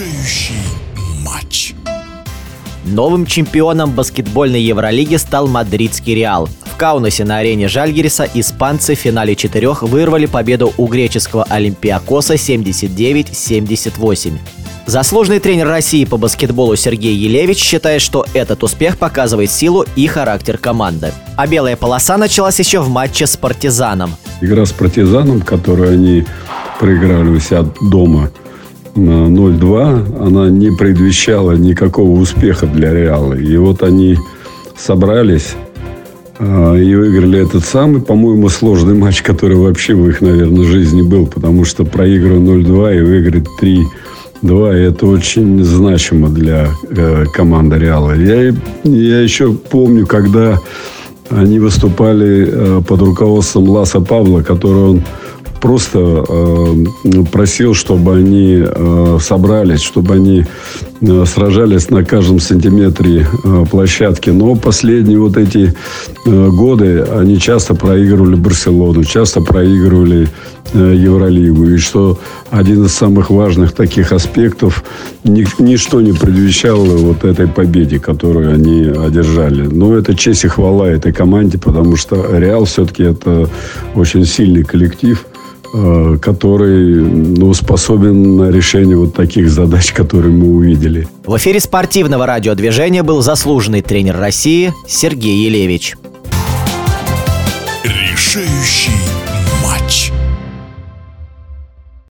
решающий матч. Новым чемпионом баскетбольной Евролиги стал мадридский «Реал». В Каунасе на арене Жальгериса испанцы в финале четырех вырвали победу у греческого «Олимпиакоса» 79-78. Заслуженный тренер России по баскетболу Сергей Елевич считает, что этот успех показывает силу и характер команды. А белая полоса началась еще в матче с «Партизаном». Игра с «Партизаном», которую они проиграли у себя дома – 0-2, она не предвещала никакого успеха для Реала. И вот они собрались а, и выиграли этот самый, по-моему, сложный матч, который вообще в их, наверное, жизни был, потому что проигрывая 0-2 и выиграть 3 2, и это очень значимо для э, команды Реала. Я, я еще помню, когда они выступали э, под руководством Ласа Павла, который он просто э, просил, чтобы они э, собрались, чтобы они э, сражались на каждом сантиметре э, площадки. Но последние вот эти э, годы они часто проигрывали Барселону, часто проигрывали э, Евролигу. И что один из самых важных таких аспектов, ни, ничто не предвещало вот этой победе, которую они одержали. Но это честь и хвала этой команде, потому что Реал все-таки это очень сильный коллектив. Э, который ну, способен на решение вот таких задач, которые мы увидели. В эфире спортивного радиодвижения был заслуженный тренер России Сергей Елевич. Решающий